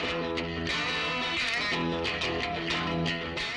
Thank you.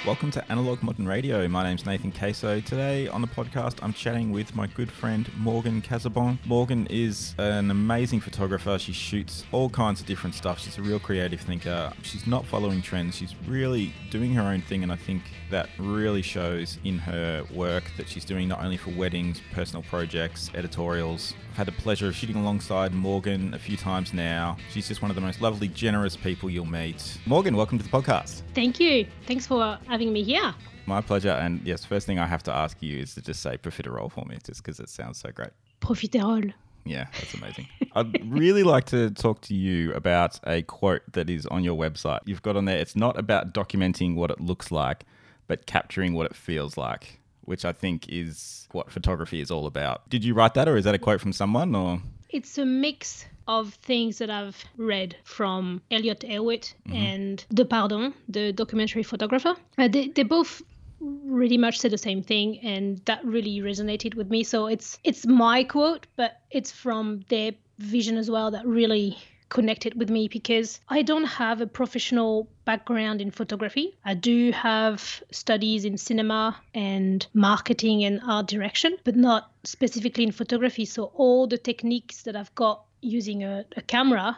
Welcome to Analog Modern Radio. My name's Nathan Queso. Today on the podcast, I'm chatting with my good friend Morgan Casabon. Morgan is an amazing photographer. She shoots all kinds of different stuff. She's a real creative thinker. She's not following trends. She's really doing her own thing, and I think that really shows in her work that she's doing not only for weddings, personal projects, editorials. I've had the pleasure of shooting alongside Morgan a few times now. She's just one of the most lovely, generous people you'll meet. Morgan, welcome to the podcast. Thank you. Thanks for having me here. My pleasure. And yes, first thing I have to ask you is to just say profiterole for me, just because it sounds so great. Profiterole. Yeah, that's amazing. I'd really like to talk to you about a quote that is on your website. You've got on there, it's not about documenting what it looks like, but capturing what it feels like, which I think is what photography is all about. Did you write that or is that a quote from someone or? It's a mix of things that I've read from Elliott Erwitt mm-hmm. and Depardon, the documentary photographer. Uh, they, they both really much say the same thing and that really resonated with me so it's it's my quote but it's from their vision as well that really connected with me because I don't have a professional background in photography. I do have studies in cinema and marketing and art direction, but not specifically in photography. So all the techniques that I've got using a, a camera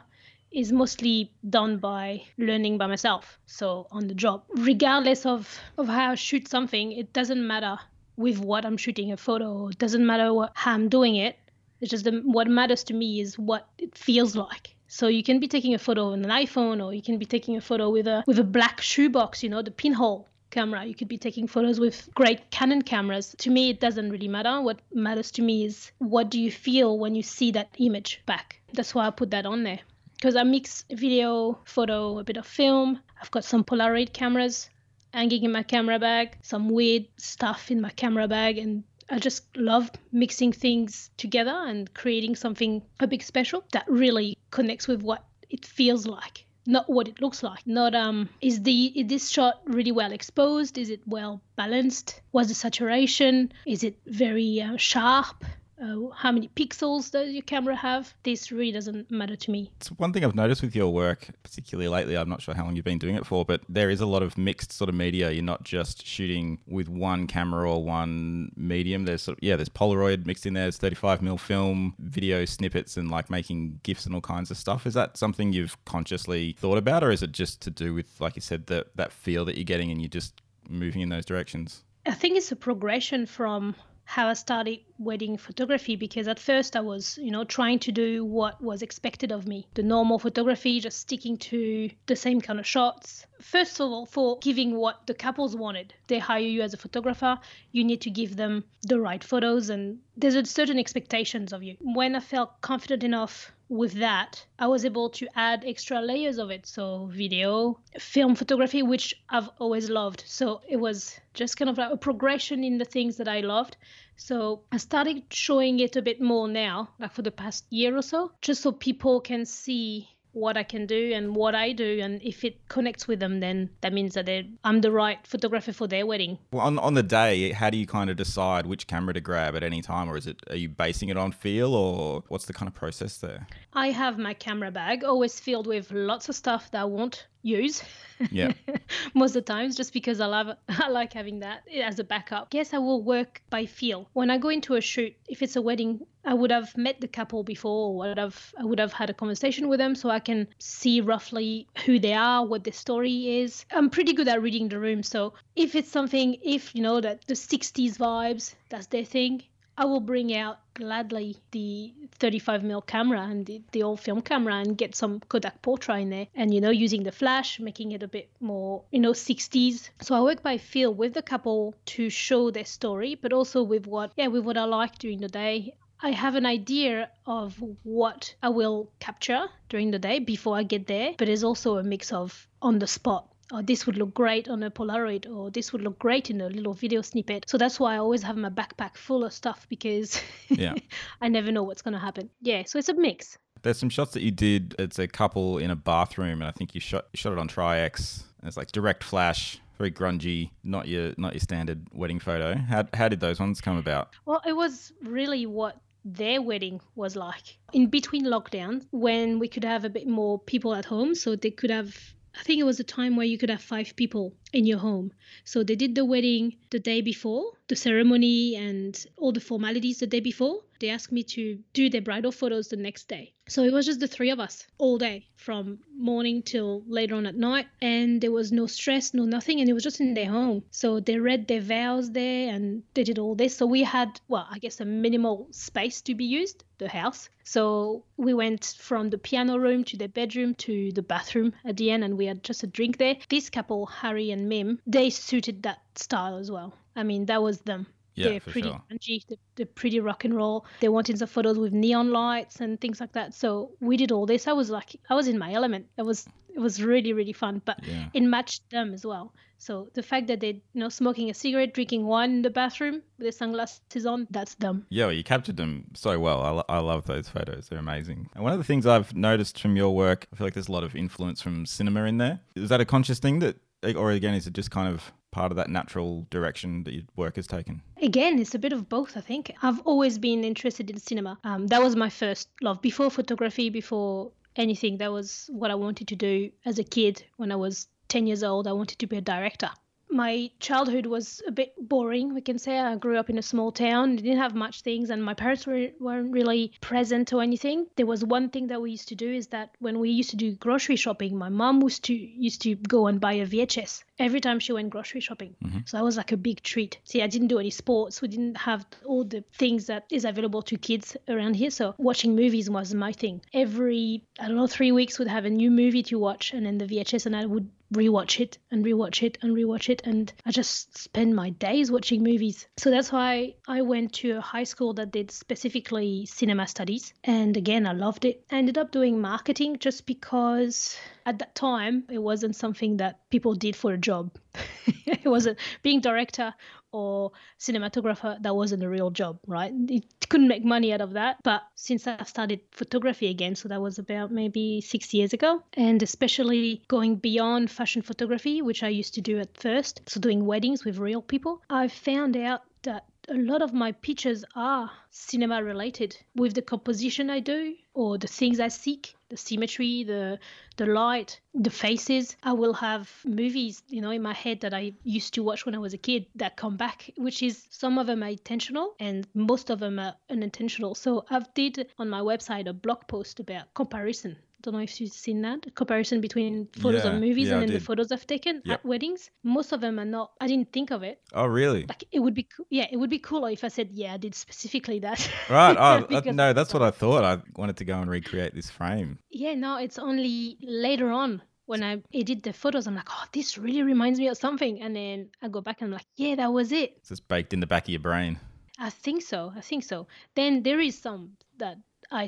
is mostly done by learning by myself so on the job. Regardless of of how i shoot something it doesn't matter with what i'm shooting a photo it doesn't matter what, how i'm doing it it's just the, what matters to me is what it feels like. So you can be taking a photo on an iphone or you can be taking a photo with a with a black shoebox you know the pinhole camera. You could be taking photos with great Canon cameras. To me, it doesn't really matter. What matters to me is what do you feel when you see that image back. That's why I put that on there because I mix video, photo, a bit of film. I've got some Polaroid cameras hanging in my camera bag, some weird stuff in my camera bag, and I just love mixing things together and creating something a bit special that really connects with what it feels like not what it looks like not um is the is this shot really well exposed? Is it well balanced? Was the saturation is it very uh, sharp uh, how many pixels does your camera have. This really doesn't matter to me. It's one thing I've noticed with your work, particularly lately. I'm not sure how long you've been doing it for, but there is a lot of mixed sort of media. You're not just shooting with one camera or one medium. There's sort of, yeah, there's Polaroid mixed in there. There's 35 mil film, video snippets, and like making gifs and all kinds of stuff. Is that something you've consciously thought about, or is it just to do with, like you said, that that feel that you're getting and you're just moving in those directions? I think it's a progression from how I started wedding photography because at first I was, you know, trying to do what was expected of me. The normal photography, just sticking to the same kind of shots. First of all, for giving what the couples wanted. They hire you as a photographer, you need to give them the right photos and there's a certain expectations of you. When I felt confident enough with that, I was able to add extra layers of it. So, video, film photography, which I've always loved. So, it was just kind of like a progression in the things that I loved. So, I started showing it a bit more now, like for the past year or so, just so people can see what I can do and what I do. And if it connects with them, then that means that I'm the right photographer for their wedding. Well, on, on the day, how do you kind of decide which camera to grab at any time? Or is it, are you basing it on feel or what's the kind of process there? I have my camera bag always filled with lots of stuff that I won't use. Yeah. Most of the times, just because I love, I like having that as a backup. Yes, I will work by feel. When I go into a shoot, if it's a wedding, I would have met the couple before, would have, I would have had a conversation with them, so I can see roughly who they are, what their story is. I'm pretty good at reading the room, so if it's something, if you know that the 60s vibes, that's their thing, I will bring out gladly the 35 mm camera and the, the old film camera and get some Kodak Portra in there. And you know using the flash making it a bit more you know 60s so I work by feel with the couple to show their story but also with what yeah with what I like during the day. I have an idea of what I will capture during the day before I get there, but it's also a mix of on the spot oh, this would look great on a Polaroid or this would look great in a little video snippet. So that's why I always have my backpack full of stuff because yeah. I never know what's going to happen. Yeah, so it's a mix. There's some shots that you did. It's a couple in a bathroom, and I think you shot you shot it on Tri-X. And it's like direct flash, very grungy, not your not your standard wedding photo. How how did those ones come about? Well, it was really what their wedding was like in between lockdowns when we could have a bit more people at home so they could have I think it was a time where you could have five people in your home. So they did the wedding the day before, the ceremony and all the formalities the day before. They asked me to do their bridal photos the next day. So it was just the three of us all day from morning till later on at night. And there was no stress, no nothing. And it was just in their home. So they read their vows there and they did all this. So we had, well, I guess a minimal space to be used, the house. So we went from the piano room to the bedroom to the bathroom at the end and we had just a drink there. This couple, Harry and Mim, they suited that style as well. I mean, that was them. Yeah, they're pretty sure. grungy, they're, they're pretty rock and roll. They wanted some photos with neon lights and things like that. So we did all this. I was like, I was in my element. It was, it was really, really fun. But Yeah. it matched them as well. So the fact that they're you know, smoking a cigarette, drinking wine in the bathroom with their sunglasses on, that's them. Yeah, well, you captured them so well. I, I love those photos. They're amazing. And one of the things I've noticed from your work, I feel like there's a lot of influence from cinema in there. Is that a conscious thing that, or again, is it just kind of part of that natural direction that your work has taken? Again, it's a bit of both, I think. I've always been interested in cinema. Um, that was my first love. Before photography, before anything, that was what I wanted to do as a kid. When I was 10 years old, I wanted to be a director. My childhood was a bit boring, we can say. I grew up in a small town, didn't have much things, and my parents were, weren't really present or anything. There was one thing that we used to do is that when we used to do grocery shopping, my mom used to used to go and buy a VHS every time she went grocery shopping. Mm-hmm. So that was like a big treat. See, I didn't do any sports. We didn't have all the things that is available to kids around here. So watching movies was my thing. Every I don't know three weeks would have a new movie to watch, and then the VHS, and I would rewatch it and rewatch it and rewatch it and I just spend my days watching movies. So that's why I went to a high school that did specifically cinema studies and again I loved it. I ended up doing marketing just because at that time it wasn't something that people did for a job. it wasn't being director or cinematographer that wasn't a real job right? It couldn't make money out of that. But since i started photography again so that was about maybe six years ago and especially going beyond fashion photography which i used to do at first so doing weddings with real people i found out that a lot of my pictures are cinema related with the composition I do or the things I seek, the symmetry, the the light, the faces. I will have movies, you know, in my head that I used to watch when I was a kid that come back, which is some of them are intentional and most of them are unintentional. So I've did on my website a blog post about comparison. Don't know if you've seen that comparison between photos Yeah, of movies yeah, and then the photos I've taken Yep. at weddings. Most of them are not. I didn't think of it Oh, really? like it would be yeah it would be cooler if i said yeah i did specifically that Right. Oh, that- no, that's what I thought. I wanted to go and recreate this frame. yeah no it's only later on when i edit the photos i'm like oh this really reminds me of something and then i go back and i'm like yeah that was it It's just baked in the back of your brain. i think so i think so then there is some that i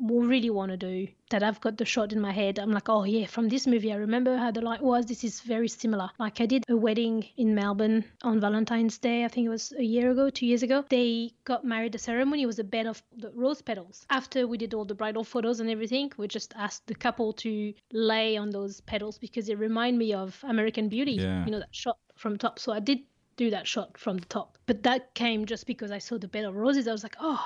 really want to do that I've got the shot in my head. I'm like, oh yeah, from this movie, I remember how the light was. This is very similar. Like I did a wedding in Melbourne on Valentine's Day. I think it was a year ago, two years ago. They got married. The ceremony was a bed of the rose petals. After we did all the bridal photos and everything, we just asked the couple to lay on those petals because it remind me of American Beauty. Yeah. You know that shot from top. So I did do that shot from the top. But that came just because I saw the bed of roses. I was like, oh,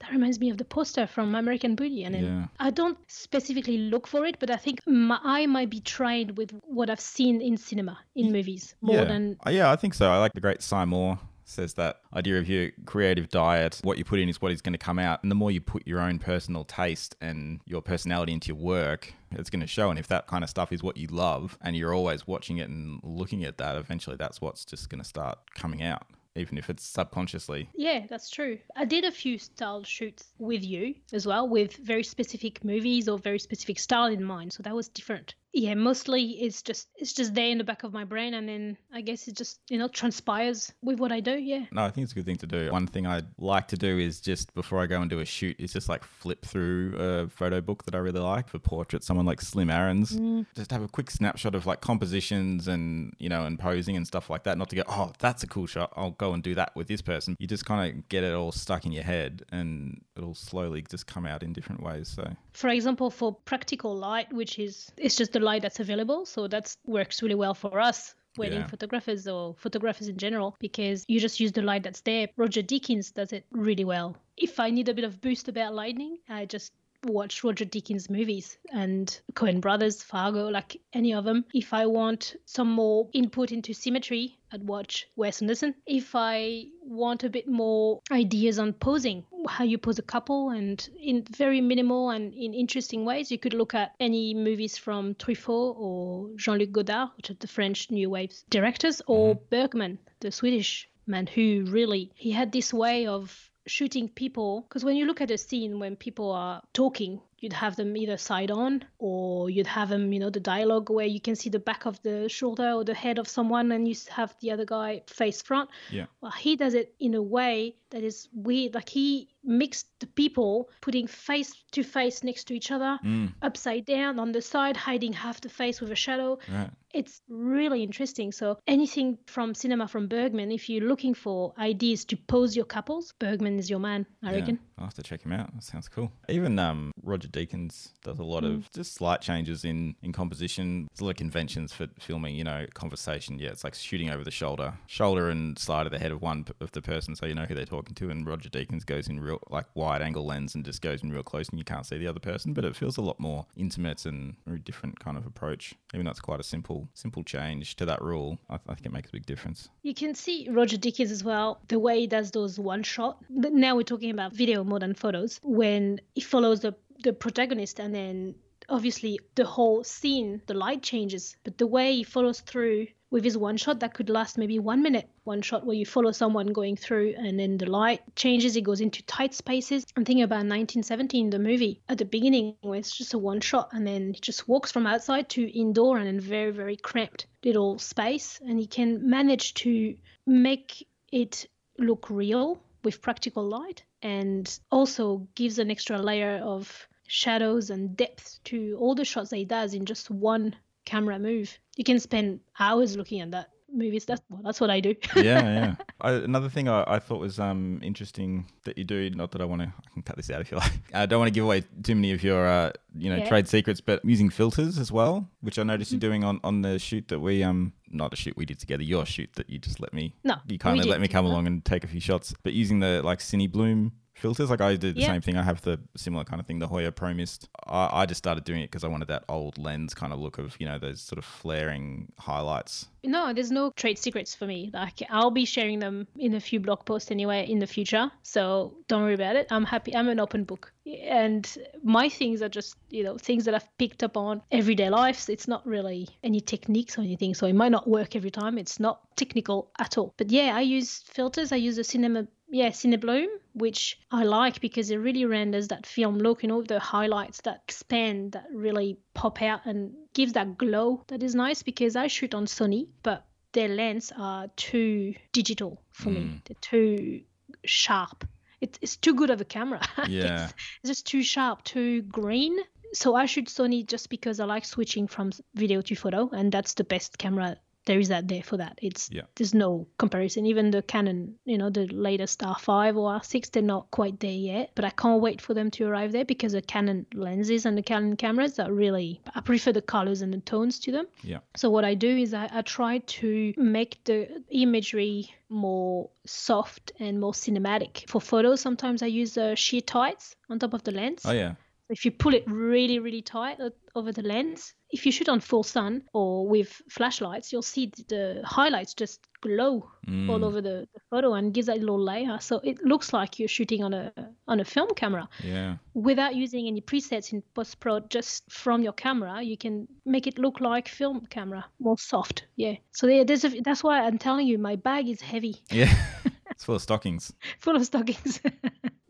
that reminds me of the poster from American Beauty. And Yeah. I don't specifically look for it, but I think my eye might be trained with what I've seen in cinema, in movies, more yeah. than Uh, yeah, I think so. I like the great Simon Moore says that idea of your creative diet. What you put in is what is going to come out, and the more you put your own personal taste and your personality into your work, it's going to show. And if that kind of stuff is what you love, and you're always watching it and looking at that, eventually that's what's just going to start coming out, even if it's subconsciously. Yeah, that's true. I did a few style shoots with you as well, with very specific movies or very specific style in mind. So that was different. Yeah, mostly it's just it's just there in the back of my brain, and then I guess it just you know transpires with what I do. Yeah. No, I think it's a good thing to do. One thing I like to do is just before I go and do a shoot, is just like flip through a photo book that I really like for portraits. Someone like Slim Aarons, mm. just have a quick snapshot of like compositions and you know and posing and stuff like that. Not to go, oh, that's a cool shot. I'll go and do that with this person. You just kind of get it all stuck in your head, and it'll slowly just come out in different ways. So For example, for practical light, which is it's just the light that's available, so that works really well for us wedding Yeah. photographers or photographers in general because you just use the light that's there. Roger Deakins does it really well. If I need a bit of boost about lighting, I just watch Roger Deakins movies and Coen Brothers, Fargo, like any of them. If I want some more input into symmetry, I'd watch Wes Anderson. If I want a bit more ideas on posing, how you pose a couple, and in very minimal and in interesting ways, you could look at any movies from Truffaut or Jean-Luc Godard, which are the French New Wave directors, or mm-hmm. Bergman, the Swedish man who really he had this way of shooting people because when you look at a scene when people are talking you'd have them either side on or you'd have them you know the dialogue where you can see the back of the shoulder or the head of someone and you have the other guy face front Yeah. well he does it in a way that is weird like he mixed the people putting face to face next to each other Mm, upside down on the side hiding half the face with a shadow right. it's really interesting. So anything from cinema from Bergman, if you're looking for ideas to pose your couples, Bergman is your man, I Yeah, reckon. I'll have to check him out. That sounds cool. Even um, Roger Deakins does a lot Mm. of just slight changes in, in composition. There's a lot of conventions for filming, you know, conversation. Yeah, it's like shooting over the shoulder, shoulder and side of the head of one of the person so you know who they're talking to. And Roger Deakins goes in real, like wide angle lens and just goes in real close and you can't see the other person. But it feels a lot more intimate and a different kind of approach. Even though it's quite a simple, simple change to that rule, I, I think it makes a big difference. You can see Roger Deakins as well, the way he does those one shot. But Now we're talking about video more than photos, when he follows the, the protagonist and then obviously the whole scene, the light changes, but the way he follows through with his one shot that could last maybe one minute. One shot where you follow someone going through and then the light changes, it goes into tight spaces. I'm thinking about 1917, the movie at the beginning where it's just a one shot and then he just walks from outside to indoor and in very, very cramped little space. And he can manage to make it look real with practical light and also gives an extra layer of shadows and depth to all the shots that he does in just one camera move. You can spend hours looking at that movies. That's well, that's what I do. yeah, yeah. I, another thing I, I thought was um interesting that you do. Not that I want to. I can cut this out if you like. I don't want to give away too many of your uh you know Yeah. trade secrets, but using filters as well, which I noticed you're doing on on the shoot that we um not a shoot we did together. Your shoot that you just let me. No, You kindly let me come along and take a few shots, but using the like Cine Bloom filters. Like I did the Yeah. same thing. I have the similar kind of thing, the Hoya Pro Mist. I, I just started doing it because I wanted that old lens kind of look of you know those sort of flaring highlights. No, there's no trade secrets for me. Like I'll be sharing them in a few blog posts anyway in the future. So don't worry about it. I'm happy. I'm an open book. And my things are just, you know, things that I've picked up on everyday lives. It's not really any techniques or anything. So it might not work every time. It's not technical at all. But yeah, I use filters. I use a cinema yeah, Cinebloom, which I like because it really renders that film look, you know, the highlights that expand, that really pop out and gives that glow that is nice because I shoot on Sony, but their lens are too digital for me. Hmm. They're too sharp. It, it's too good of a camera. Yeah. it's, it's just too sharp, too green. So I shoot Sony just because I like switching from video to photo, and that's the best camera there is that there for that. It's Yeah. there's no comparison. Even the Canon, you know, the latest R5 or R6, they're not quite there yet. But I can't wait for them to arrive there because the Canon lenses and the Canon cameras are really. I prefer the colors and the tones to them. Yeah. So what I do is I, I try to make the imagery more soft and more cinematic. For photos, sometimes I use uh, sheer tights on top of the lens. Oh yeah. If you pull it really, really tight over the lens, if you shoot on full sun or with flashlights, you'll see the highlights just glow Mm. all over the, the photo and gives that little layer. So it looks like you're shooting on a on a film camera Yeah. without using any presets in post pro. Just from your camera, you can make it look like film camera, more soft. Yeah. So there, there's a, that's why I'm telling you, my bag is heavy, Yeah. it's full of stockings. full of stockings.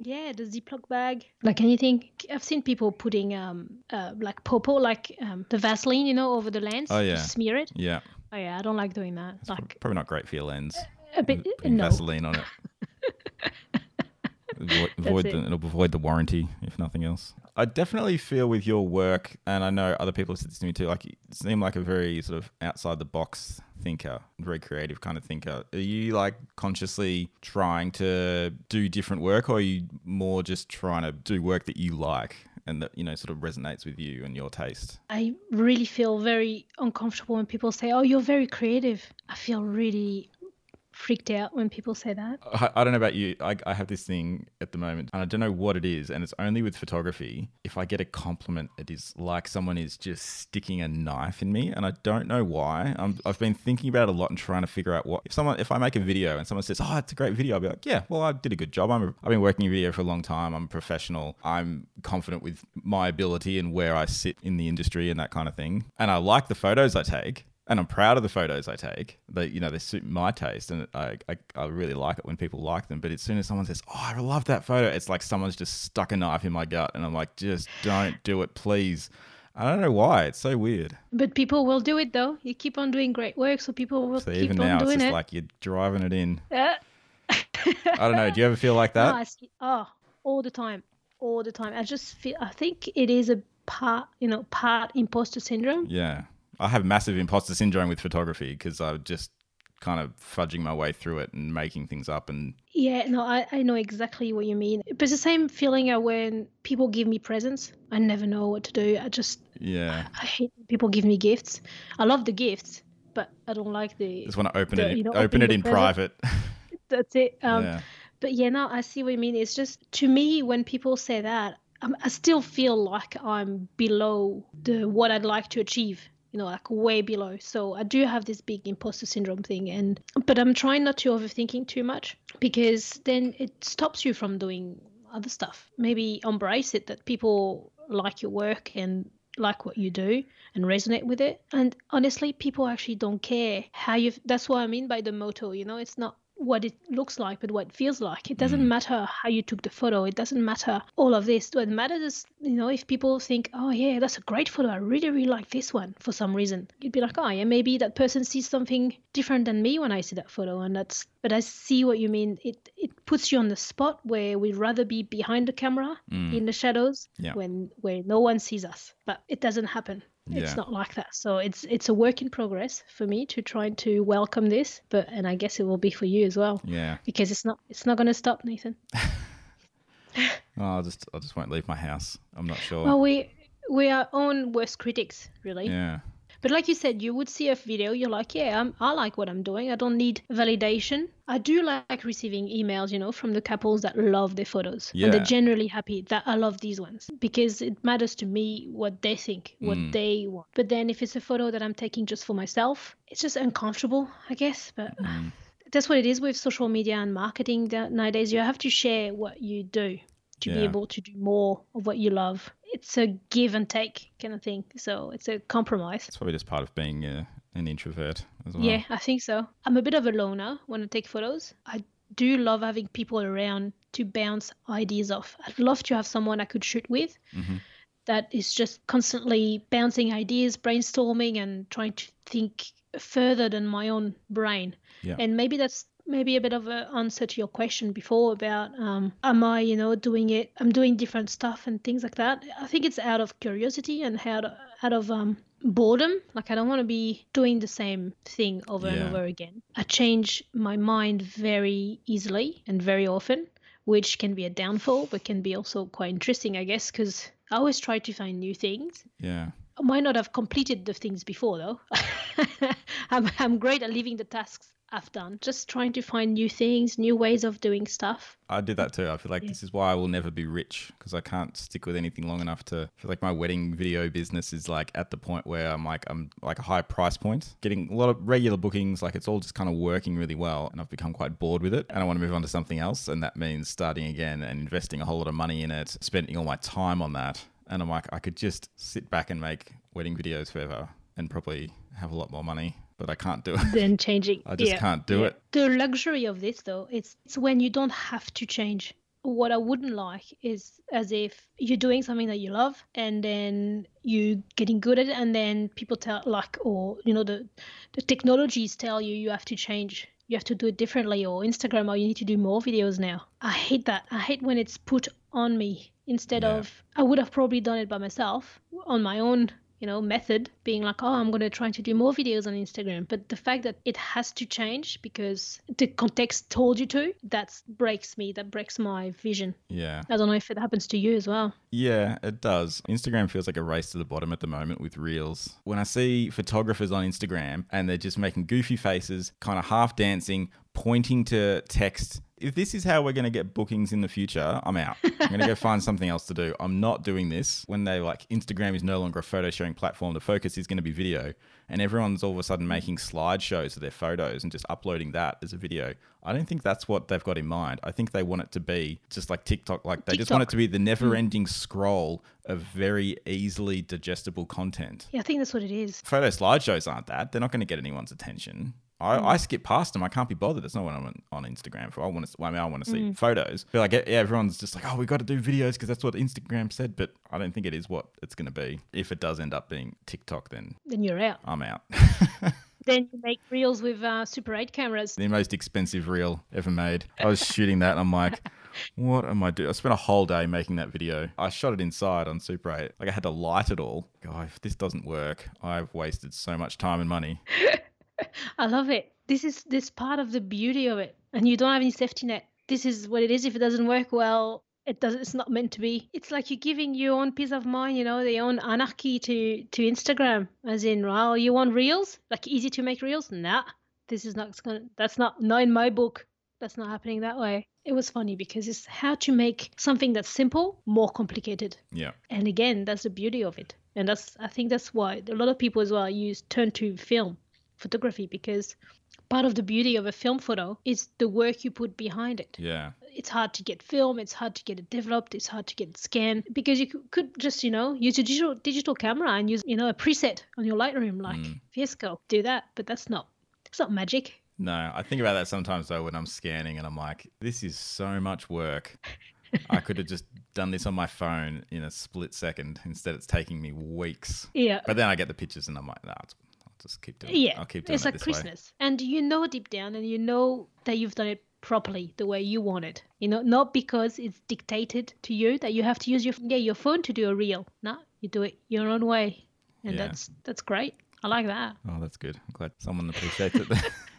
yeah, the Ziploc bag, like anything. I've seen people putting um uh, like popo, like um, the Vaseline, you know, over the lens. Oh, to yeah. smear it. Yeah. Oh yeah, I don't like doing that. It's like probably not great for your lens. a bit Putting no. Vaseline on it. avoid, avoid it. the, it'll avoid the warranty if nothing else. I definitely feel with your work, and I know other people have said this to me too. Like you seem like a very sort of outside the box thinker, very creative kind of thinker. Are you like consciously trying to do different work, or are you more just trying to do work that you like and that you know sort of resonates with you and your taste? I really feel very uncomfortable when people say, "Oh, you're very creative." I feel really freaked out when people say that. I, I don't know about you. I, I have this thing at the moment, and I don't know what it is, and it's only with photography. If I get a compliment, it is like someone is just sticking a knife in me, and I don't know why. I'm, I've been thinking about it a lot and trying to figure out what if someone if I make a video and someone says, "Oh, it's a great video," I'll be like, "Yeah, well, I did a good job. I'm a, I've been working in video for a long time. I'm a professional. I'm confident with my ability and where I sit in the industry and that kind of thing. And I like the photos I take." And I'm proud of the photos I take. They, you know, they suit my taste, and I, I, I, really like it when people like them. But as soon as someone says, "Oh, I love that photo," it's like someone's just stuck a knife in my gut, and I'm like, "Just don't do it, please." I don't know why. It's so weird. But people will do it though. You keep on doing great work, so people will so keep even on now, doing it's just it. like you're driving it in. Uh, I don't know. Do you ever feel like no, that? I see, oh, all the time, all the time. I just feel. I think it is a part, you know, part imposter syndrome. Yeah. I have massive imposter syndrome with photography because I'm just kind of fudging my way through it and making things up and Yeah, no, I, I know exactly what you mean. But it's the same feeling when people give me presents. I never know what to do. I just, yeah. I hate people give me gifts. I love the gifts, but I don't like the. Just want to open the- it you know, open open it in present. private. That's it. Um, yeah. But yeah, no, I see what you mean. It's just to me when people say that, I still feel like I'm below the what I'd like to achieve. You know, like way below. So I do have this big imposter syndrome thing, and but I'm trying not to overthinking too much because then it stops you from doing other stuff. Maybe embrace it that people like your work and like what you do and resonate with it. And honestly, people actually don't care how you. That's what I mean by the motto. You know, it's not what it looks like, but what it feels like. It doesn't Mm. matter how you took the photo. It doesn't matter all of this. What matters is, you know, if people think, oh yeah, that's a great photo. I really, really like this one for some reason. You'd be like, oh yeah, maybe that person sees something different than me when I see that photo, and that's. But I see what you mean. It it puts you on the spot where we'd rather be behind the camera Mm. in the shadows Yeah. when where no one sees us. But it doesn't happen. It's Yeah. not like that. So it's it's a work in progress for me to try to welcome this, but and I guess it will be for you as well Yeah. because it's not it's not going to stop, Nathan. Oh, I'll just I just won't leave my house. I'm not sure. Well, we we are own worst critics, really. yeah. But like you said, you would see a video, you're like, yeah, I'm, I like what I'm doing. I don't need validation. I do like receiving emails, you know, from the couples that love their photos. And they're generally happy that I love these ones because it matters to me what they think, what Mm. they want. But then if it's a photo that I'm taking just for myself, it's just uncomfortable, I guess. But Mm. that's what it is with social media and marketing nowadays. You have to share what you do to be able to do more of what you love. It's a give and take kind of thing. So it's a compromise. It's probably just part of being uh, an introvert as well. Yeah, I think so. I'm a bit of a loner when I take photos. I do love having people around to bounce ideas off. I'd love to have someone I could shoot with hmm that is just constantly bouncing ideas, brainstorming, and trying to think further than my own brain. Yeah. And maybe that's maybe a bit of an answer to your question before about um, am I, you know, doing it? I'm doing different stuff and things like that. I think it's out of curiosity and out of, out of um, boredom. Like I don't want to be doing the same thing over Yeah. and over again. I change my mind very easily and very often which can be a downfall, but can be also quite interesting, I guess, because I always try to find new things. Yeah. I might not have completed the things before, though. I'm, I'm great at leaving the tasks I've done, just trying to find new things, new ways of doing stuff. I did that too. I feel like Yeah. this is why I will never be rich because I can't stick with anything long enough to feel like my wedding video business is like at the point where I'm like I'm like a high price point, getting a lot of regular bookings, like it's all just kind of working really well and I've become quite bored with it and I want to move on to something else and that means starting again and investing a whole lot of money in it, spending all my time on that. And I'm like I could just sit back and make wedding videos forever and probably have a lot more money, but I can't do it. Then changing. I just Yeah, can't do yeah. it. The luxury of this, though, it's, it's when you don't have to change. What I wouldn't like is as if you're doing something that you love and then you're getting good at it, and then people tell like, or you know, the the technologies tell you you have to change, you have to do it differently, or Instagram, or you need to do more videos now. I hate that. I hate when it's put on me instead Yeah. of I would have probably done it by myself on my own you know, method being like, oh, I'm going to try to do more videos on Instagram. But the fact that it has to change because the context told you to, that breaks me. That breaks my vision. Yeah. I don't know if it happens to you as well. Yeah, it does. Instagram feels like a race to the bottom at the moment with reels. When I see photographers on Instagram and they're just making goofy faces, kind of half dancing, pointing to text. If this is how we're going to get bookings in the future, I'm out. I'm going to go find something else to do. I'm not doing this. When they like Instagram is no longer a photo sharing platform, the focus is going to be video, and everyone's all of a sudden making slideshows of their photos and just uploading that as a video. I don't think that's what they've got in mind. I think they want it to be just like TikTok, like they just want it to be the never ending scroll of very easily digestible content. Yeah, I think that's what it is. Photo slideshows aren't that. They're not going to get anyone's attention. I, I skip past them. I can't be bothered. That's not what I'm on, on Instagram for. I want to. I mean, I want to see photos. But like, yeah, everyone's just like, oh, we got to do videos because that's what Instagram said. But I don't think it is what it's going to be. If it does end up being TikTok, then Then you're out. I'm out. Then you make reels with uh, Super 8 cameras. the most expensive reel ever made. I was shooting that, and I'm like. What am I doing? I spent a whole day making that video. I shot it inside on Super 8. Like I had to light it all. God, if this doesn't work, I've wasted so much time and money. I love it. This is this part of the beauty of it, and you don't have any safety net. This is what it is. If it doesn't work well, it does. It's not meant to be. It's like you're giving your own peace of mind, you know, your own anarchy to to Instagram. As in, well, you want reels, like easy to make reels? Nah, this is not gonna. That's not not in my book. That's not happening that way. It was funny because it's how to make something that's simple more complicated. Yeah. And again, that's the beauty of it. And that's I think that's why a lot of people as well use turn to film photography because part of the beauty of a film photo is the work you put behind it. Yeah. It's hard to get film, it's hard to get it developed, it's hard to get it scanned because you could- just, you know, use a digital digital camera and use, you know, a preset on your Lightroom like mm. Fiasco. Do that, but that's not it's not magic. No, I think about that sometimes though when I'm scanning and I'm like, this is so much work. I could have just done this on my phone in a split second. Instead, it's taking me weeks. Yeah. But then I get the pictures and I'm like, nah, just keep doing. Yeah, I'll keep doing it's it like this way. Christmas, and you know deep down, and you know that you've done it properly the way you want it. You know, not because it's dictated to you that you have to use your yeah your phone to do a reel. No, you do it your own way, and Yeah. that's that's great. I like that. Oh, that's good. I'm glad someone appreciates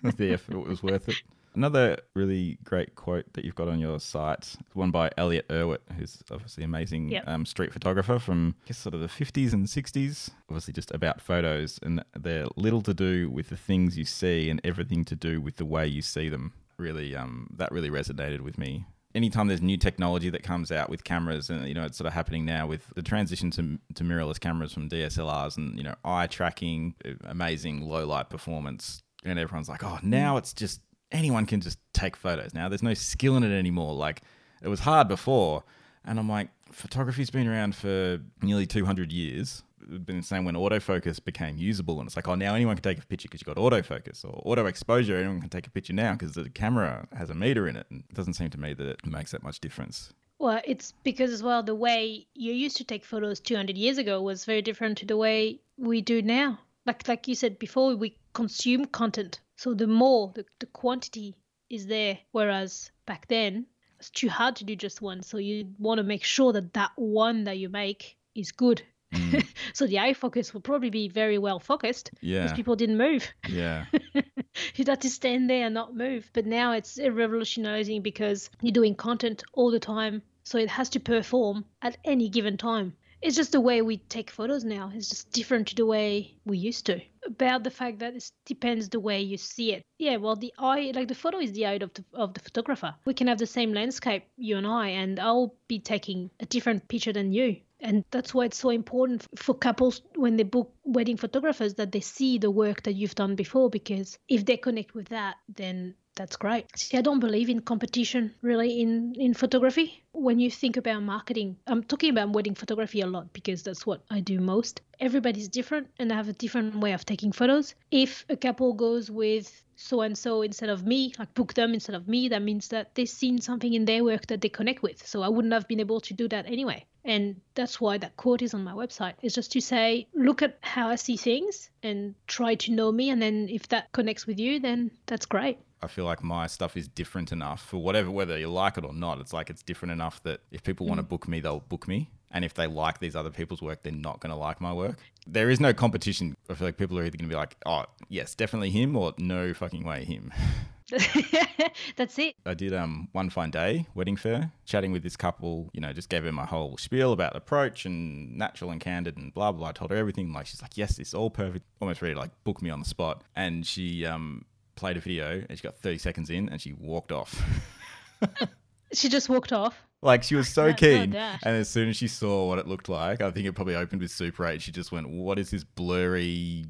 it. the effort It was worth it. Another really great quote that you've got on your site one by Elliott Erwitt, who's obviously amazing Yep. um, street photographer from I guess sort of the 50s and 60s. Obviously, just about photos, and they're little to do with the things you see and everything to do with the way you see them. Really, um, that really resonated with me. Anytime there's new technology that comes out with cameras, and you know it's sort of happening now with the transition to, to mirrorless cameras from DSLRs, and you know eye tracking, amazing low light performance, and everyone's like, oh, now it's just anyone can just take photos. Now there's no skill in it anymore. Like it was hard before, and I'm like, photography's been around for nearly 200 years. It's been the same when autofocus became usable, and it's like, oh, now anyone can take a picture because you've got autofocus or auto exposure. Anyone can take a picture now because the camera has a meter in it. And it doesn't seem to me that it makes that much difference. Well, it's because as well the way you used to take photos 200 years ago was very different to the way we do now. Like like you said before, we consume content, so the more the, the quantity is there. Whereas back then, it's too hard to do just one. So you want to make sure that that one that you make is good. Mm. so the eye focus will probably be very well focused yeah. because people didn't move. yeah, You'd have to stand there and not move. But now it's revolutionizing because you're doing content all the time. So it has to perform at any given time. It's just the way we take photos now. It's just different to the way we used to. About the fact that it depends the way you see it. Yeah, well, the eye, like the photo is the eye of the, of the photographer. We can have the same landscape, you and I, and I'll be taking a different picture than you. And that's why it's so important for couples when they book wedding photographers that they see the work that you've done before because if they connect with that, then that's great. See, I don't believe in competition really in, in photography. When you think about marketing, I'm talking about wedding photography a lot because that's what I do most. Everybody's different and I have a different way of taking photos. If a couple goes with so and so instead of me, like book them instead of me, that means that they've seen something in their work that they connect with. So I wouldn't have been able to do that anyway. And that's why that quote is on my website. It's just to say, look at how I see things and try to know me. And then if that connects with you, then that's great. I feel like my stuff is different enough for whatever, whether you like it or not. It's like it's different enough that if people want to book me, they'll book me. And if they like these other people's work, they're not going to like my work. There is no competition. I feel like people are either going to be like, oh, yes, definitely him, or no fucking way him. That's it. I did um one fine day wedding fair, chatting with this couple. You know, just gave her my whole spiel about approach and natural and candid and blah blah. I told her everything. Like she's like, yes, it's all perfect. Almost ready to like book me on the spot. And she um played a video and she got 30 seconds in and she walked off. she just walked off. Like she was so That's keen, so and as soon as she saw what it looked like, I think it probably opened with Super 8. She just went, "What is this blurry,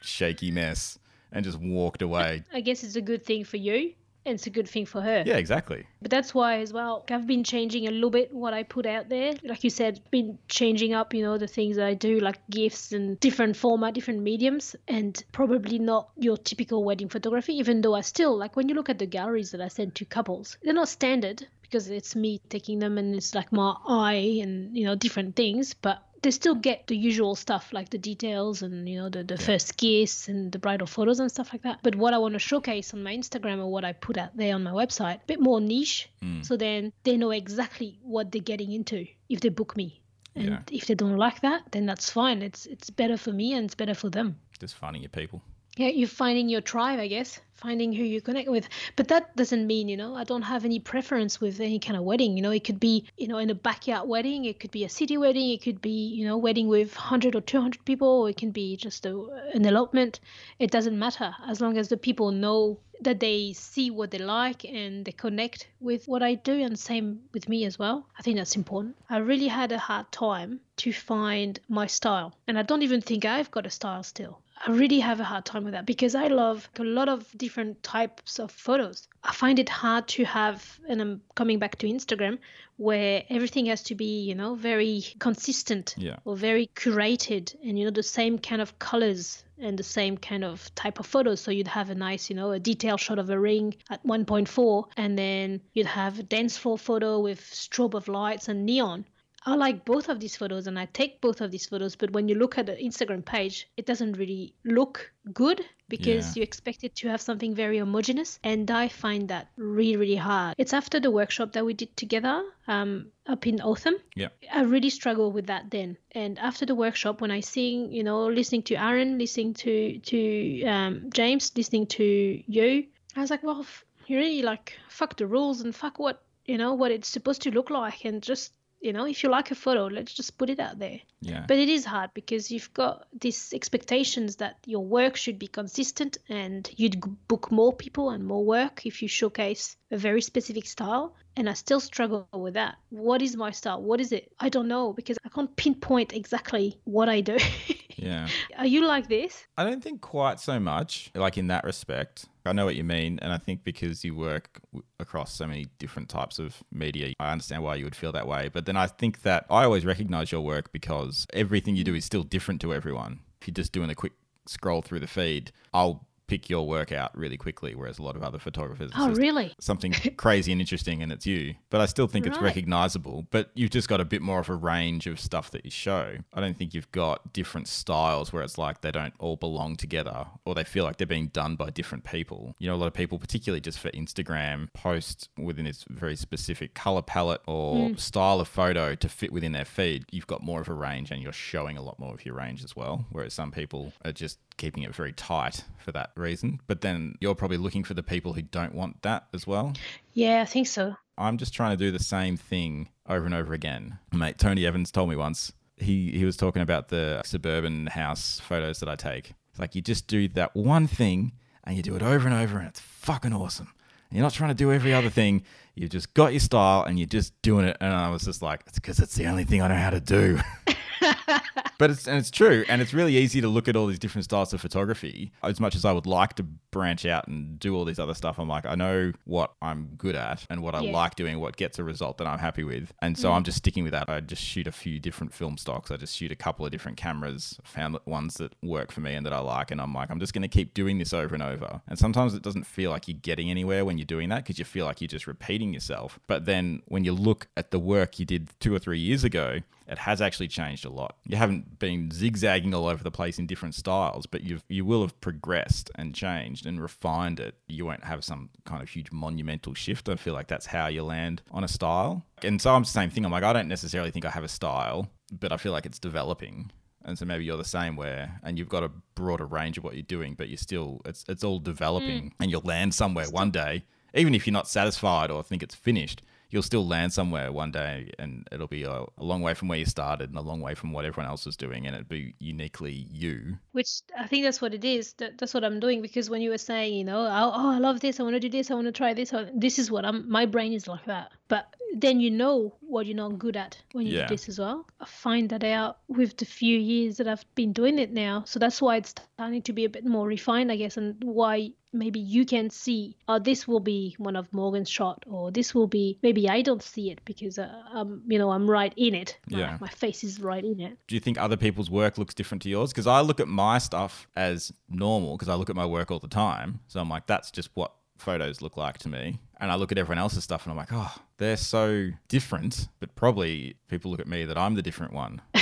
shaky mess?" and just walked away. I guess it's a good thing for you and it's a good thing for her. Yeah, exactly. But that's why as well, I've been changing a little bit what I put out there. Like you said, been changing up, you know, the things that I do, like gifts and different format, different mediums, and probably not your typical wedding photography, even though I still like when you look at the galleries that I send to couples, they're not standard because it's me taking them and it's like my eye and you know, different things, but they still get the usual stuff like the details and you know the, the first kiss and the bridal photos and stuff like that. But what i want to showcase on my instagram or what i put out there on my website a bit more niche. Hmm. So then they know exactly what they're getting into if they book me. And Yeah. if they don't like that then that's fine. It's it's better for me and it's better for them. Just finding your people. Yeah, you're finding your tribe, I guess, finding who you connect with. But that doesn't mean, you know, I don't have any preference with any kind of wedding. You know, it could be, you know, in a backyard wedding, it could be a city wedding, it could be, you know, wedding with 100 or 200 people, or it can be just a, an elopement. It doesn't matter as long as the people know that they see what they like and they connect with what I do, and same with me as well. I think that's important. I really had a hard time to find my style, and I don't even think I've got a style still. I really have a hard time with that because I love a lot of different types of photos. I find it hard to have, and I'm coming back to Instagram, where everything has to be, you know, very consistent Yeah. or very curated and, you know, the same kind of colors and the same kind of type of photos. So you'd have a nice, you know, a detailed shot of a ring at 1.4, and then you'd have a dance floor photo with strobe of lights and neon. I like both of these photos and I take both of these photos, but when you look at the Instagram page, it doesn't really look good because Yeah. you expect it to have something very homogeneous. And I find that really, really hard. It's after the workshop that we did together um, up in Otham. Yeah. I really struggle with that then. And after the workshop, when I sing, you know, listening to Aaron, listening to to um, James, listening to you, I was like, well, f- you really like fuck the rules and fuck what you know what it's supposed to look like, and just you know, if you like a photo, let's just put it out there. Yeah. But it is hard because you've got these expectations that your work should be consistent and you'd book more people and more work if you showcase a very specific style. And I still struggle with that. What is my style? What is it? I don't know because I can't pinpoint exactly what I do. yeah. Are you like this? I don't think quite so much, like in that respect. I know what you mean. And I think because you work w- across so many different types of media, I understand why you would feel that way. But then I think that I always recognize your work because everything you do is still different to everyone. If you're just doing a quick scroll through the feed, I'll pick your work out really quickly, whereas a lot of other photographers, Oh, really? something crazy and interesting and it's you. But I still think it's recognizable. But you've just got a bit more of a range of stuff that you show. I don't think you've got different styles where it's like they don't all belong together or they feel like they're being done by different people. You know, a lot of people, particularly just for Instagram, post within this very specific color palette or hmm. style of photo to fit within their feed. You've got more of a range and you're showing a lot more of your range as well. Whereas some people are just keeping it very tight for that reason. But then you're probably looking for the people who don't want that as well. Yeah, I think so. I'm just trying to do the same thing over and over again. Mate, Tony Evans told me once. He he was talking about the suburban house photos that I take. It's like you just do that one thing and you do it over and over and it's fucking awesome. And you're not trying to do every other thing. You've just got your style and you're just doing it. And I was just like, it's because it's the only thing I know how to do. but it's and it's true, and it's really easy to look at all these different styles of photography. As much as I would like to branch out and do all these other stuff, I'm like, I know what I'm good at and what I Yeah. like doing, what gets a result that I'm happy with, and so mm. I'm just sticking with that. I just shoot a few different film stocks. I just shoot a couple of different cameras, found ones that work for me and that I like, and I'm like, I'm just going to keep doing this over and over. And sometimes it doesn't feel like you're getting anywhere when you're doing that because you feel like you're just repeating yourself. But then when you look at the work you did two or three years ago, it has actually changed a lot. You haven't been zigzagging all over the place in different styles, but you've you will have progressed and changed and refined it. You won't have some kind of huge monumental shift. I feel like that's how you land on a style. And so I'm the same thing. I'm like, I don't necessarily think I have a style, but I feel like it's developing. And so maybe you're the same where, and you've got a broader range of what you're doing, but you're still, it's it's all developing, mm. and you'll land somewhere one day, even if you're not satisfied or think it's finished you'll still land somewhere one day and it'll be a, a, long way from where you started and a long way from what everyone else is doing and it'll be uniquely you. Which i think that's what it is. That, that's what i'm doing because when you were saying you know oh, oh i love this. I want to do this. I want to try this. This is what i'm my brain is like that. But then you know what you're not good at when you yeah. do this as well. I find that out with the few years that I've been doing it now. So that's why it's starting to be a bit more refined, I guess, and why maybe you can see, oh, this will be one of Morgan's shot, or this will be maybe I don't see it because uh, I'm, you know, I'm right in it. My, yeah, my face is right in it. Do you think other people's work looks different to yours? Because I look at my stuff as normal because I look at my work all the time. So I'm like, that's just what photos look like to me. And I look at everyone else's stuff and I'm like, oh, they're so different. But probably people look at me that I'm the different one.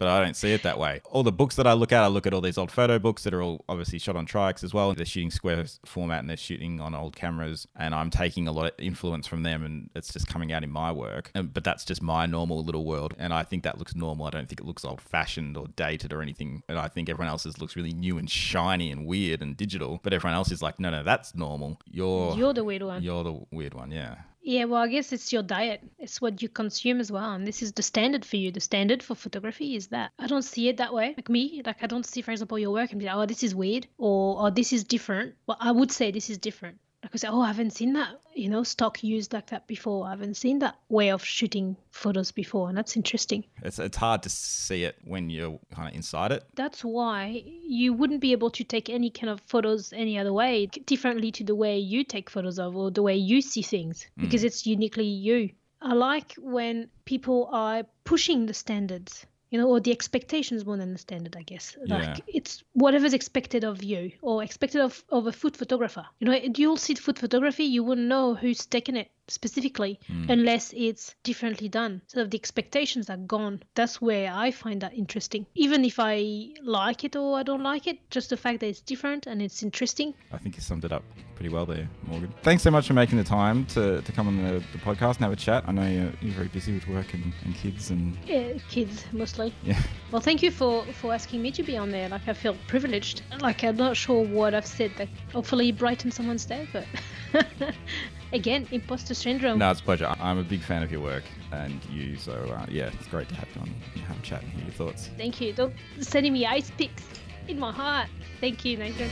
but I don't see it that way. All the books that I look at, I look at all these old photo books that are all obviously shot on Tri-X as well. They're shooting square format and they're shooting on old cameras, and I'm taking a lot of influence from them, and it's just coming out in my work. And, but that's just my normal little world, and I think that looks normal. I don't think it looks old-fashioned or dated or anything. And I think everyone else's looks really new and shiny and weird and digital. But everyone else is like, no, no, that's normal. You're you're the weird one. You're the weird one. Yeah. Yeah, well, I guess it's your diet. It's what you consume as well. And this is the standard for you. The standard for photography is that. I don't see it that way. Like me, like I don't see, for example, your work and be like, oh, this is weird or, oh, this is different. Well, I would say this is different I said, oh, I haven't seen that, you know, stock used like that before. I haven't seen that way of shooting photos before, and that's interesting. It's it's hard to see it when you're kind of inside it. That's why you wouldn't be able to take any kind of photos any other way, differently to the way you take photos of or the way you see things, mm. because it's uniquely you. I like when people are pushing the standards you know, or the expectations more than the standard, I guess. Like yeah. it's whatever's expected of you or expected of, of a food photographer. You know, you'll see food photography, you wouldn't know who's taking it specifically mm. unless it's differently done. So the expectations are gone. That's where I find that interesting. Even if I like it or I don't like it, just the fact that it's different and it's interesting. I think you summed it up pretty well there, Morgan. Thanks so much for making the time to, to come on the, the podcast and have a chat. I know you're, you're very busy with work and, and kids and yeah, kids mostly. Yeah. Well, thank you for for asking me to be on there. Like I feel privileged. Like I'm not sure what I've said that hopefully brighten someone's day, but. again, imposter syndrome. No, it's a pleasure. I'm a big fan of your work and you. So uh, yeah, it's great to have you on and have a chat and hear your thoughts. Thank you. Don't send me ice picks in my heart. Thank you, Nathan.